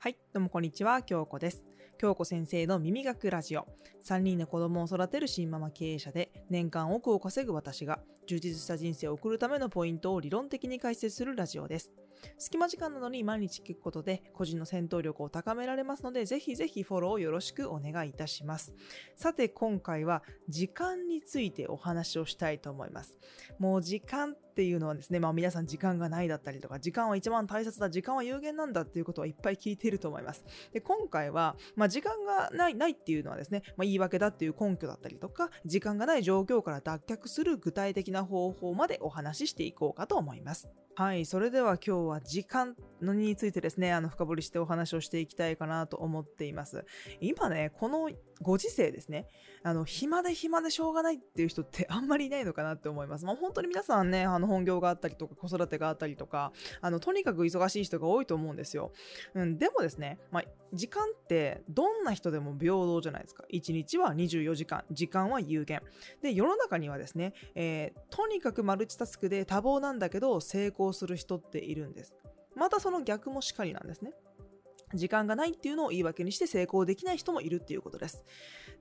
はい、どうもこんにちは、京子です。京子先生の耳学ラジオ。3人の子供を育てる新ママ経営者で、年間億を稼ぐ私が、充実した人生を送るためのポイントを理論的に解説するラジオです。隙間時間などに毎日聞くことで、個人の戦闘力を高められますので、ぜひぜひフォローをよろしくお願いいたします。さて、今回は、時間についてお話をしたいと思います。もう時間っていうのはですね、まあ皆さん時間がないだったりとか、時間は一番大切だ、時間は有限なんだっていうことはいっぱい聞いていると思います。で、今回は、まあ時間がない、ないっていうのはですね、まあ言い訳だっていう根拠だったりとか、時間がない状況から脱却する具体的な方法までお話ししていこうかと思います。はい。それでは今日は時間のについてですね、あの、深掘りしてお話をしていきたいかなと思っています。今ね、このご時世ですね、あの、暇で暇でしょうがないっていう人って あんまりいないのかなって思います。まあ本当に皆さんね、あの、本業があったりとか、子育てがあったりとか、あの、とにかく忙しい人が多いと思うんですよ。うん、でもですね、まあ、時間ってどんな人でも平等じゃないですか。1日は24時間、時間は有限。で、世の中にはですね、えーとにかくマルチタスクで多忙なんだけど成功する人っているんです。またその逆もしかりなんですね。時間がないっていうのを言い訳にして成功できない人もいるっていうことです。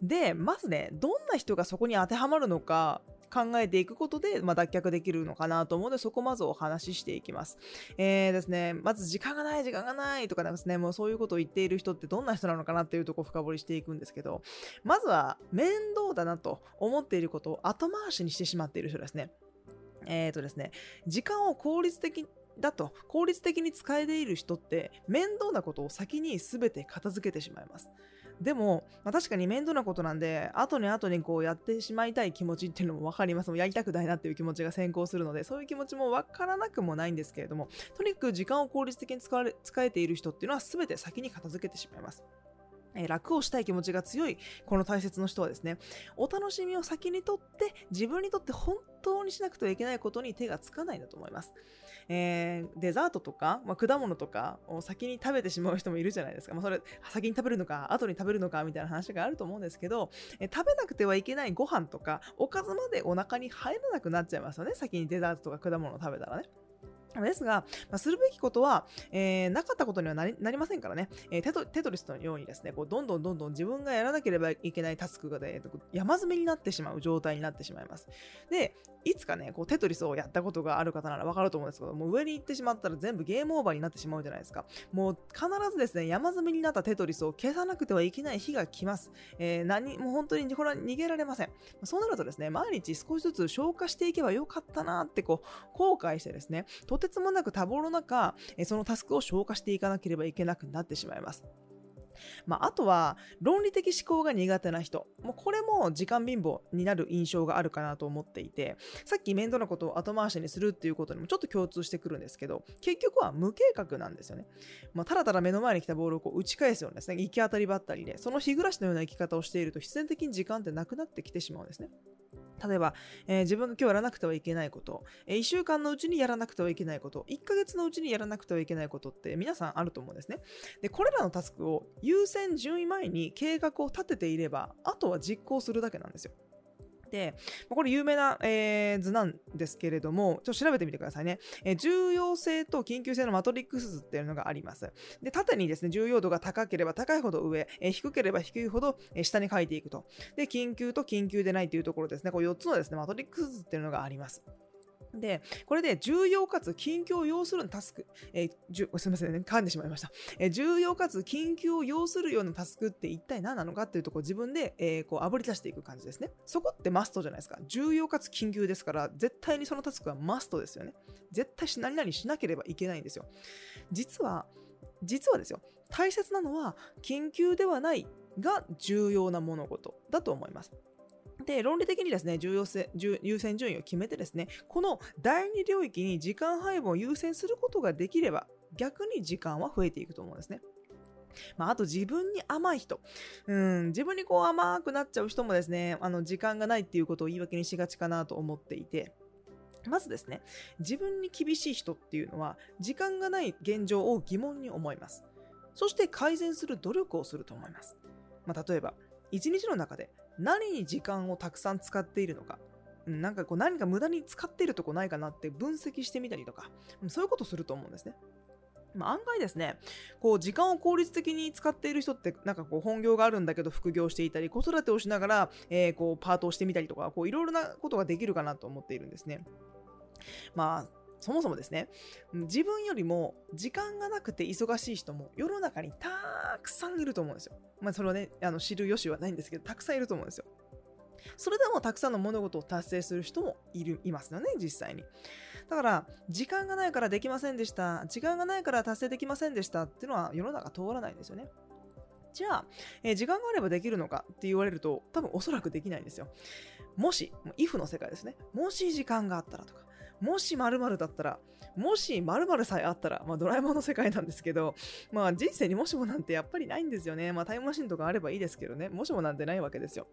で、まずね、どんな人がそこに当てはまるのか考えていくことで、まあ、脱却できるのかなと思うので、そこまずお話ししていきます。えーですね、まず時間がない、時間がないとかですね、もうそういうことを言っている人ってどんな人なのかなっていうところを深掘りしていくんですけど、まずは面倒だなと思っていることを後回しにしてしまっている人ですね。えーとですね、時間を効率的だと効率的に使えている人って面倒なことを先に全て片付けてしまいます。でも、まあ、確かに面倒なことなんで、後に後にこうやってしまいたい気持ちっていうのもわかります。もうやりたくないなっていう気持ちが先行するので、そういう気持ちもわからなくもないんですけれども、とにかく時間を効率的に使われ使えている人っていうのは全て先に片付けてしまいます。え楽をしたい気持ちが強いこの大切の人はですね、お楽しみを先にとって自分にとって本当にしなくてはいけないことに手がつかないんだと思います。えーデザートとか、まあ、果物とかを先に食べてしまう人もいるじゃないですか。まあ、それ先に食べるのか後に食べるのかみたいな話があると思うんですけど、えー食べなくてはいけないご飯とかおかずまでお腹に入らなくなっちゃいますよね。先にデザートとか果物を食べたらね。ですが、まあ、するべきことは、えーなかったことにはなりなりませんからね、えーテトテトリスのようにですね、こうどんどんどんどん自分がやらなければいけないタスクが、ね、山積みになってしまう状態になってしまいます。で、いつかね、こうテトリスをやったことがある方ならわかると思うんですけど、もう上に行ってしまったら全部ゲームオーバーになってしまうじゃないですか。もう必ずですね、山積みになったテトリスを消さなくてはいけない日が来ます。えー何もう本当にこれは逃げられません。そうなるとですね、毎日少しずつ消化していけばよかったなってこう、後悔してですね、とててつもなく多忙の中、えそのタスクを消化していかなければいけなくなってしまいます。まあ、あとは、論理的思考が苦手な人。もうこれも時間貧乏になる印象があるかなと思っていて、さっき面倒なことを後回しにするっていうことにもちょっと共通してくるんですけど、結局は無計画なんですよね。まあ、ただただ目の前に来たボールをこう打ち返すようなですね、行き当たりばったりで、その日暮らしのような生き方をしていると必然的に時間ってなくなってきてしまうんですね。例えば、えー自分が今日やらなくてはいけないこと、え1週間のうちにやらなくてはいけないこと、1ヶ月のうちにやらなくてはいけないことって皆さんあると思うんですね。で、これらのタスクを優先順位前に計画を立てていれば、あとは実行するだけなんですよ。で、これ有名な、えー図なんですけれども、ちょっと調べてみてくださいね。えー重要性と緊急性のマトリックス図っていうのがあります。で、縦にですね、重要度が高ければ高いほど上、えー低ければ低いほど、え下に書いていくと。で、緊急と緊急でないというところですね、こう4つのですね、マトリックス図っていうのがあります。で、これで重要かつ緊急を要するタスク、えーじゅすみませんね、噛んでしまいました。えー重要かつ緊急を要するようなタスクって一体何なのかっていうところ自分で、えーこう炙り出していく感じですね。そこってマストじゃないですか。重要かつ緊急ですから、絶対にそのタスクはマストですよね。絶対し何々しなければいけないんですよ。実は、実はですよ、大切なのは緊急ではないが重要な物事だと思います。で、論理的にですね、重要性、優先順位を決めてですね、この第二領域に時間配分を優先することができれば、逆に時間は増えていくと思うんですね。まあ、あと自分に甘い人。うん、自分にこう甘くなっちゃう人もですね、あの、時間がないっていうことを言い訳にしがちかなと思っていて、まずですね、自分に厳しい人っていうのは、時間がない現状を疑問に思います。そして改善する努力をすると思います。まあ、例えば、一日の中で何に時間をたくさん使っているのか、なんかこう何か無駄に使っているとこないかなって分析してみたりとか、そういうことすると思うんですね。まあ、案外ですね、こう時間を効率的に使っている人ってなんかこう本業があるんだけど副業していたり子育てをしながら、えー、こうパートをしてみたりとかいろいろなことができるかなと思っているんですね。まあそもそもですね自分よりも時間がなくて忙しい人も世の中にたくさんいると思うんですよ。まあそれはねあの知る由はないんですけどたくさんいると思うんですよ。それでもたくさんの物事を達成する人もいるいますよね実際に。だから、時間がないからできませんでした。時間がないから達成できませんでしたっていうのは世の中通らないんですよね。じゃあ、えー、時間があればできるのかって言われると、多分おそらくできないんですよ。もし、if の世界ですね。もし時間があったらとか、もし〇〇だったら、もし〇〇さえあったら、まあドラえもんの世界なんですけど、まあ人生にもしもなんてやっぱりないんですよね。まあタイムマシンとかあればいいですけどね。もしもなんてないわけですよ。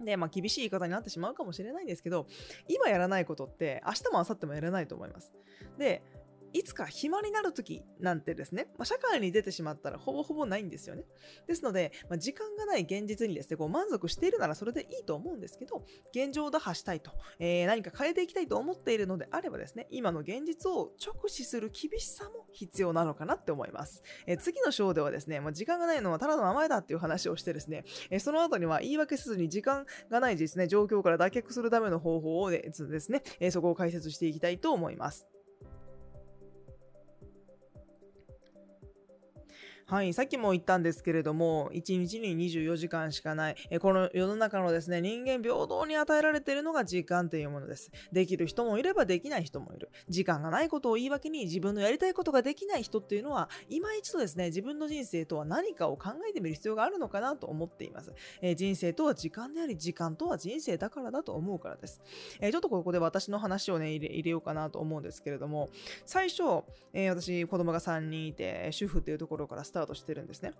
で、まあ、厳しい言い方になってしまうかもしれないんですけど、今やらないことって、明日も明後日もやらないと思います。で、いつか暇になる時なんてですね、まあ、社会に出てしまったらほぼほぼないんですよね。ですので、まあ、時間がない現実にですね、こう満足しているならそれでいいと思うんですけど、現状を打破したいと、えー、何か変えていきたいと思っているのであればですね、今の現実を直視する厳しさも必要なのかなって思います。えー、次の章ではですね、まあ、時間がないのはただの甘えだっていう話をしてですね、えー、その後には言い訳せずに時間がないですね、状況から脱却するための方法をですね、えそこを解説していきたいと思います。はい、さっきも言ったんですけれども、1日に24時間しかない、えこの世の中のですね、人間平等に与えられているのが時間というものです。できる人もいればできない人もいる。時間がないことを言い訳に自分のやりたいことができない人っていうのは、今一度ですね、自分の人生とは何かを考えてみる必要があるのかなと思っています。え、人生とは時間であり、時間とは人生だからだと思うからです。え、ちょっとここで私の話をね入れ、ようかなと思うんですけれども、最初、え、私、子供が3人いて、主婦っていうところからスタートタートしてるんですね。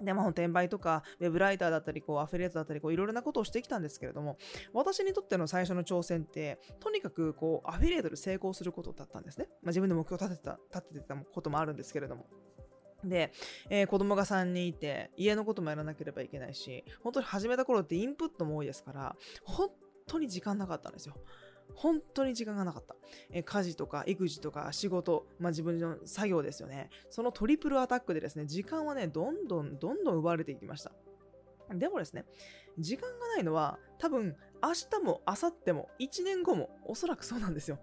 で、まあ、転売とか、ウェブライターだったり、こう、アフィリエイトだったり、こう、いろいろなことをしてきたんですけれども、私にとっての最初の挑戦って、とにかく、こう、アフィリエイトで成功することだったんですね。まあ、自分で目標を立てた、立ててたこともあるんですけれども。で、えー、子供が3人いて、家のこともやらなければいけないし、本当に始めた頃ってインプットも多いですから、本当に時間なかったんですよ。本当に時間がなかった。え家事とか育児とか仕事、まあ、自分の作業ですよね。そのトリプルアタックでですね、時間はね、どんどんどんどん奪われていきました。でもですね、時間がないのは多分明日も明後日も1年後もおそらくそうなんですよ。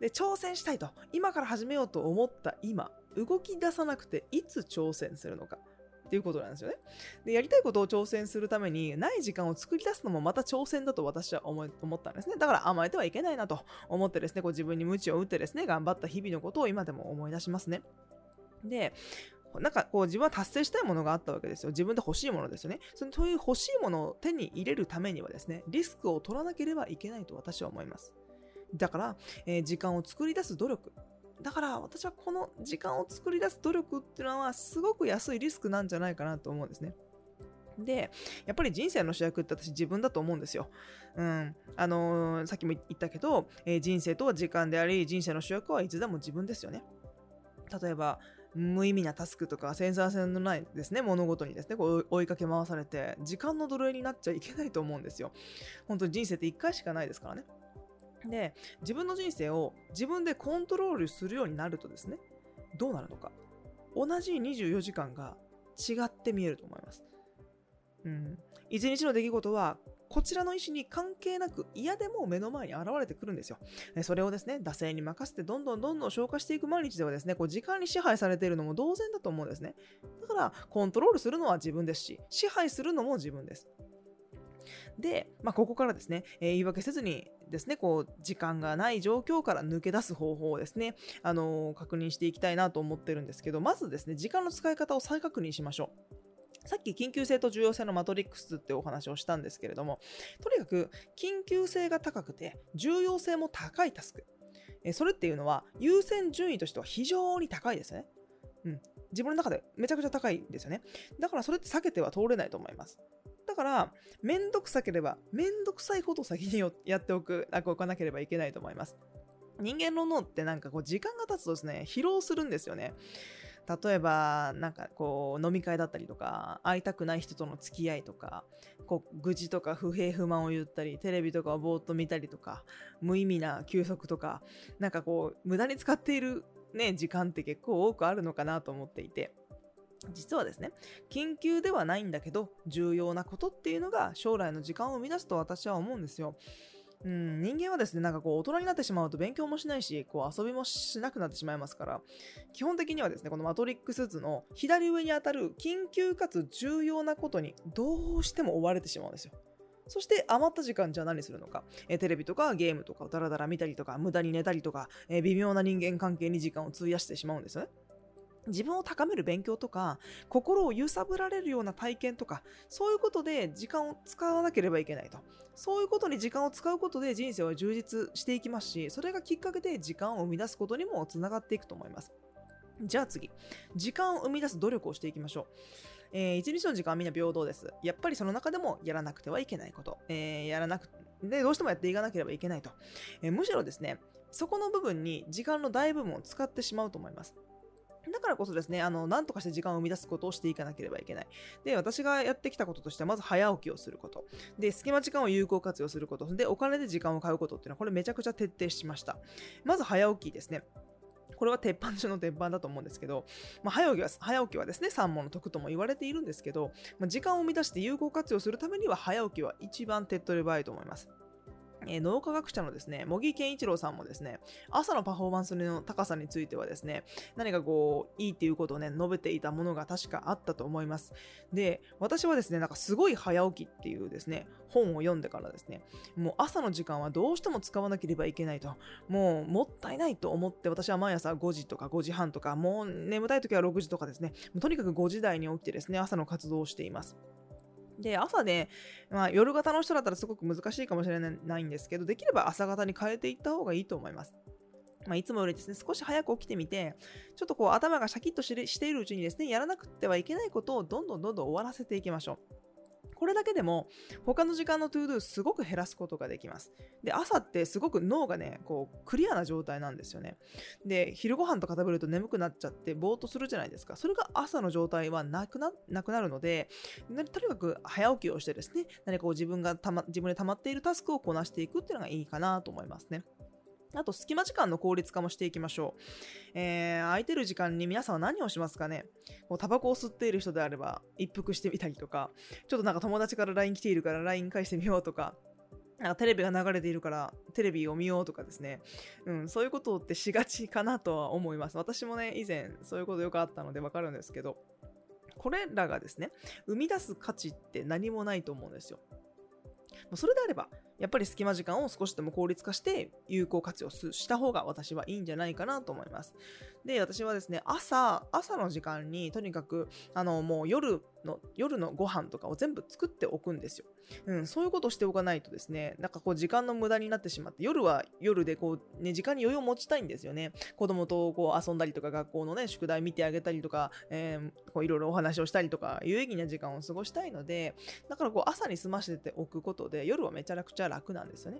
で、挑戦したいと、今から始めようと思った今、動き出さなくていつ挑戦するのか。っていうことなんですよね。で、やりたいことを挑戦するために、ない時間を作り出すのもまた挑戦だと私は思思ったんですね。だから甘えてはいけないなと思ってですね、こう自分に鞭を打ってですね、頑張った日々のことを今でも思い出しますね。で、なんかこう自分は達成したいものがあったわけですよ。自分で欲しいものですよね。そのそういう欲しいものを手に入れるためにはですね、リスクを取らなければいけないと私は思います。だから、えー、時間を作り出す努力、だから私はこの時間を作り出す努力っていうのはすごく安いリスクなんじゃないかなと思うんですね。で、やっぱり人生の主役って私自分だと思うんですよ。うん。あのー、さっきも言ったけど、えー、人生とは時間であり、人生の主役はいつでも自分ですよね。例えば、無意味なタスクとかセンサー線のないですね、物事にですね、こう追いかけ回されて、時間の奴隷になっちゃいけないと思うんですよ。本当に人生って1回しかないですからね。で、自分の人生を自分でコントロールするようになるとですね、どうなるのか。同じ24時間が違って見えると思います。うん。一日の出来事は、こちらの意思に関係なく嫌でも目の前に現れてくるんですよ。それをですね、惰性に任せてどんどんどんどん消化していく毎日ではですね、こう時間に支配されているのも同然だと思うんですね。だから、コントロールするのは自分ですし、支配するのも自分です。で、まあ、ここからですね、えー、言い訳せずにですね、こう、時間がない状況から抜け出す方法をですね、あの、確認していきたいなと思ってるんですけど、まずですね、時間の使い方を再確認しましょう。さっき緊急性と重要性のマトリックスってお話をしたんですけれども、とにかく緊急性が高くて重要性も高いタスク。えそれっていうのは優先順位としては非常に高いですね。うん。自分の中でめちゃくちゃ高いんですよね。だからそれって避けては通れないと思います。だから、めんどくさければ、めんどくさいことを先にやっておく、おかなければいけないと思います。人間の脳ってなんかこう時間が経つとですね、疲労するんですよね。例えば、なんかこう、飲み会だったりとか、会いたくない人との付き合いとか、こう、愚痴とか不平不満を言ったり、テレビとかをぼーっと見たりとか、無意味な休息とか、なんかこう、無駄に使っているね、時間って結構多くあるのかなと思っていて。実はですね、緊急ではないんだけど、重要なことっていうのが将来の時間を生み出すと私は思うんですよ。うん、人間はですね、なんかこう、大人になってしまうと勉強もしないし、こう、遊びもしなくなってしまいますから、基本的にはですね、このマトリックス図の左上にあたる緊急かつ重要なことにどうしても追われてしまうんですよ。そして余った時間じゃあ何するのか、えテレビとかゲームとかをダラダラ見たりとか、無駄に寝たりとか、え微妙な人間関係に時間を費やしてしまうんですよね。自分を高める勉強とか、心を揺さぶられるような体験とか、そういうことで時間を使わなければいけないと。そういうことに時間を使うことで人生は充実していきますし、それがきっかけで時間を生み出すことにもつながっていくと思います。じゃあ次、時間を生み出す努力をしていきましょう。えー、一日の時間はみんな平等です。やっぱりその中でもやらなくてはいけないこと。えー、やらなくで、どうしてもやっていかなければいけないと。えー、むしろですね、そこの部分に時間の大部分を使ってしまうと思います。だからこそですね、あの、なんとかして時間を生み出すことをしていかなければいけない。で、私がやってきたこととしては、まず早起きをすること。で、隙間時間を有効活用すること。で、お金で時間を買うことっていうのは、これめちゃくちゃ徹底しました。まず早起きですね。これは鉄板中の鉄板だと思うんですけど、まあ、早起きは早起きはですね、三問の得とも言われているんですけど、まあ、時間を生み出して有効活用するためには早起きは一番手っ取り早いと思います。えー、脳科学者のですね、茂木健一郎さんもですね、朝のパフォーマンスの高さについてはですね、何かこう、いいっていうことをね、述べていたものが確かあったと思います。で、私はですね、なんかすごい早起きっていうですね、本を読んでからですね、もう朝の時間はどうしても使わなければいけないと、もうもったいないと思って私は毎朝5時とか5時半とか、もう眠たい時は6時とかですね、とにかく5時台に起きてですね、朝の活動をしています。で、朝で、まあ、夜型の人だったらすごく難しいかもしれないんですけど、できれば朝型に変えていった方がいいと思います。まあ、いつもよりですね、少し早く起きてみて、ちょっとこう頭がシャキッとしているうちにですね、やらなくてはいけないことをどんどんどんどん終わらせていきましょう。これだけでも他の時間のトゥードゥすごく減らすことができます。で、朝ってすごく脳がね、こうクリアな状態なんですよね。で、昼ご飯とか食べると眠くなっちゃってぼーっとするじゃないですか。それが朝の状態はなくななくなるので、とにかく早起きをしてですね、何かこう自分がたま自分で溜まっているタスクをこなしていくっていうのがいいかなと思いますね。あと、隙間時間の効率化もしていきましょう。えー、空いてる時間に皆さんは何をしますかね？こうタバコを吸っている人であれば、一服してみたりとか、ちょっとなんか友達から LINE 来ているから LINE 返してみようとか、なんかテレビが流れているからテレビを見ようとかですね、うん、そういうことってしがちかなとは思います。私もね、以前そういうことよくあったのでわかるんですけど、これらがですね、生み出す価値って何もないと思うんですよ。それであれば、やっぱり隙間時間を少しでも効率化して有効活用した方が私はいいんじゃないかなと思います。で、私はですね、朝、朝の時間にとにかく、あの、もう夜の、夜のご飯とかを全部作っておくんですよ。うん、そういうことをしておかないとですね、なんかこう時間の無駄になってしまって、夜は夜でこう、ね、時間に余裕を持ちたいんですよね。子供とこう遊んだりとか、学校のね、宿題見てあげたりとか、えー、こういろいろお話をしたりとか、有意義な時間を過ごしたいので、だからこう朝に済ませておくことで、夜はめちゃくちゃ楽なんですよね。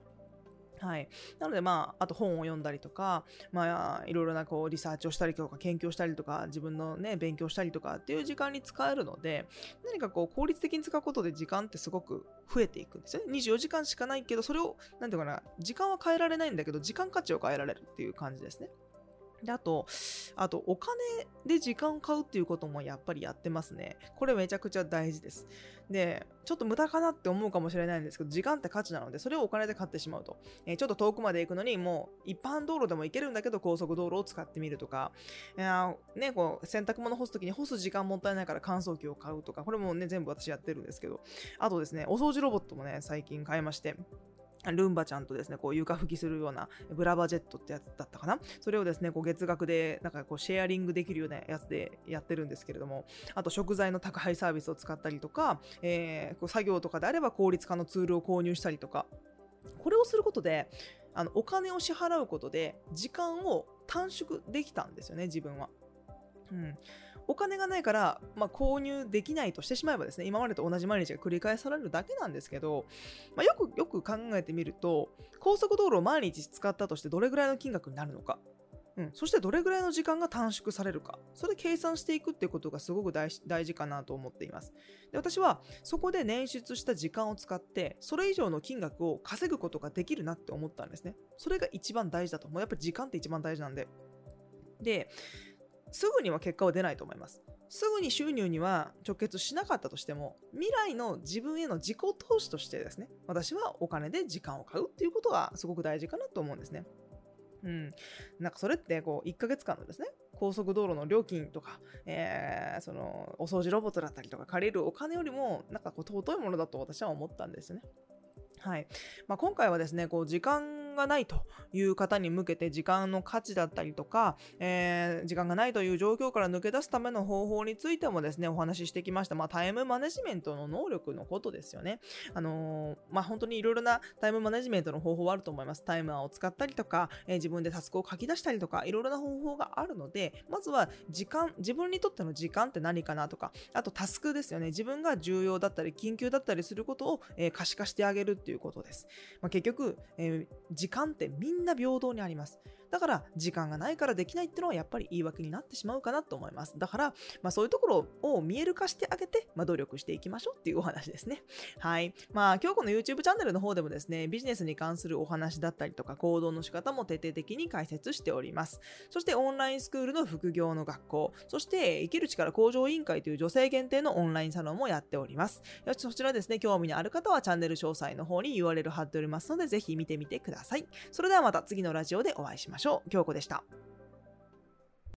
はい。なので、まあ、あと本を読んだりとか、まあ、いろいろなこうリサーチをしたりとか、研究したりとか、自分のね、勉強したりとかっていう時間に使えるので、何かこう、効率的に使うことで時間ってすごく増えていくんですよね。24時間しかないけど、それを、何て言うかな、時間は変えられないんだけど、時間価値を変えられるっていう感じですね。で、あと、あと、お金で時間を買うっていうこともやっぱりやってますね。これめちゃくちゃ大事です。で、ちょっと無駄かなって思うかもしれないんですけど、時間って価値なので、それをお金で買ってしまうと。えー、ちょっと遠くまで行くのに、もう一般道路でも行けるんだけど、高速道路を使ってみるとか、いやね、こう、洗濯物干すときに干す時間もったいないから乾燥機を買うとか、これもね、全部私やってるんですけど、あとですね、お掃除ロボットもね、最近買いまして、ルンバちゃんとですね、こう床拭きするようなブラバジェットってやつだったかな？それをですね、こう月額でなんかこうシェアリングできるようなやつでやってるんですけれども、あと食材の宅配サービスを使ったりとか、えー、こう作業とかであれば効率化のツールを購入したりとか、これをすることで、あのお金を支払うことで時間を短縮できたんですよね、自分は。うん、お金がないから、まあ、購入できないとしてしまえばですね、今までと同じ毎日が繰り返されるだけなんですけど、まあ、よくよく考えてみると、高速道路を毎日使ったとしてどれぐらいの金額になるのか。うん、そしてどれぐらいの時間が短縮されるか。それ計算していくっていうことがすごく大事かなと思っています。で私はそこで捻出した時間を使って、それ以上の金額を稼ぐことができるなって思ったんですね。それが一番大事だと。もうやっぱり時間って一番大事なんで。ですぐには結果は出ないと思います。すぐに収入には直結しなかったとしても未来の自分への自己投資としてですね私はお金で時間を買うっていうことがすごく大事かなと思うんですね。うん、なんかそれってこう1ヶ月間のですね高速道路の料金とか、えー、そのお掃除ロボットだったりとか借りるお金よりもなんかこう尊いものだと私は思ったんですね。はい。まあ、今回はですねこう時間がないという方に向けて時間の価値だったりとか、えー、時間がないという状況から抜け出すための方法についてもですねお話ししてきました、まあ、タイムマネジメントの能力のことですよね。あのー、まあ、本当にいろいろなタイムマネジメントの方法はあると思います。タイマーを使ったりとか、えー、自分でタスクを書き出したりとかいろいろな方法があるのでまずは時間自分にとっての時間って何かなとかあとタスクですよね自分が重要だったり緊急だったりすることを、え可視化してあげるっていういうことです。まあ、結局、えー、時間ってみんな平等にあります。だから、時間がないからできないっていうのはやっぱり言い訳になってしまうかなと思います。だから、まあ、そういうところを見える化してあげて、まあ、努力していきましょうっていうお話ですね。はい。まあ、今日この YouTube チャンネルの方でもですね、ビジネスに関するお話だったりとか、行動の仕方も徹底的に解説しております。そして、オンラインスクールの副業の学校、そして、生きる力向上委員会という女性限定のオンラインサロンもやっております。そちらですね、興味のある方はチャンネル詳細の方に URL 貼っておりますので、ぜひ見てみてくださいさい。それではまた次のラジオでお会いしましょう。京子でした。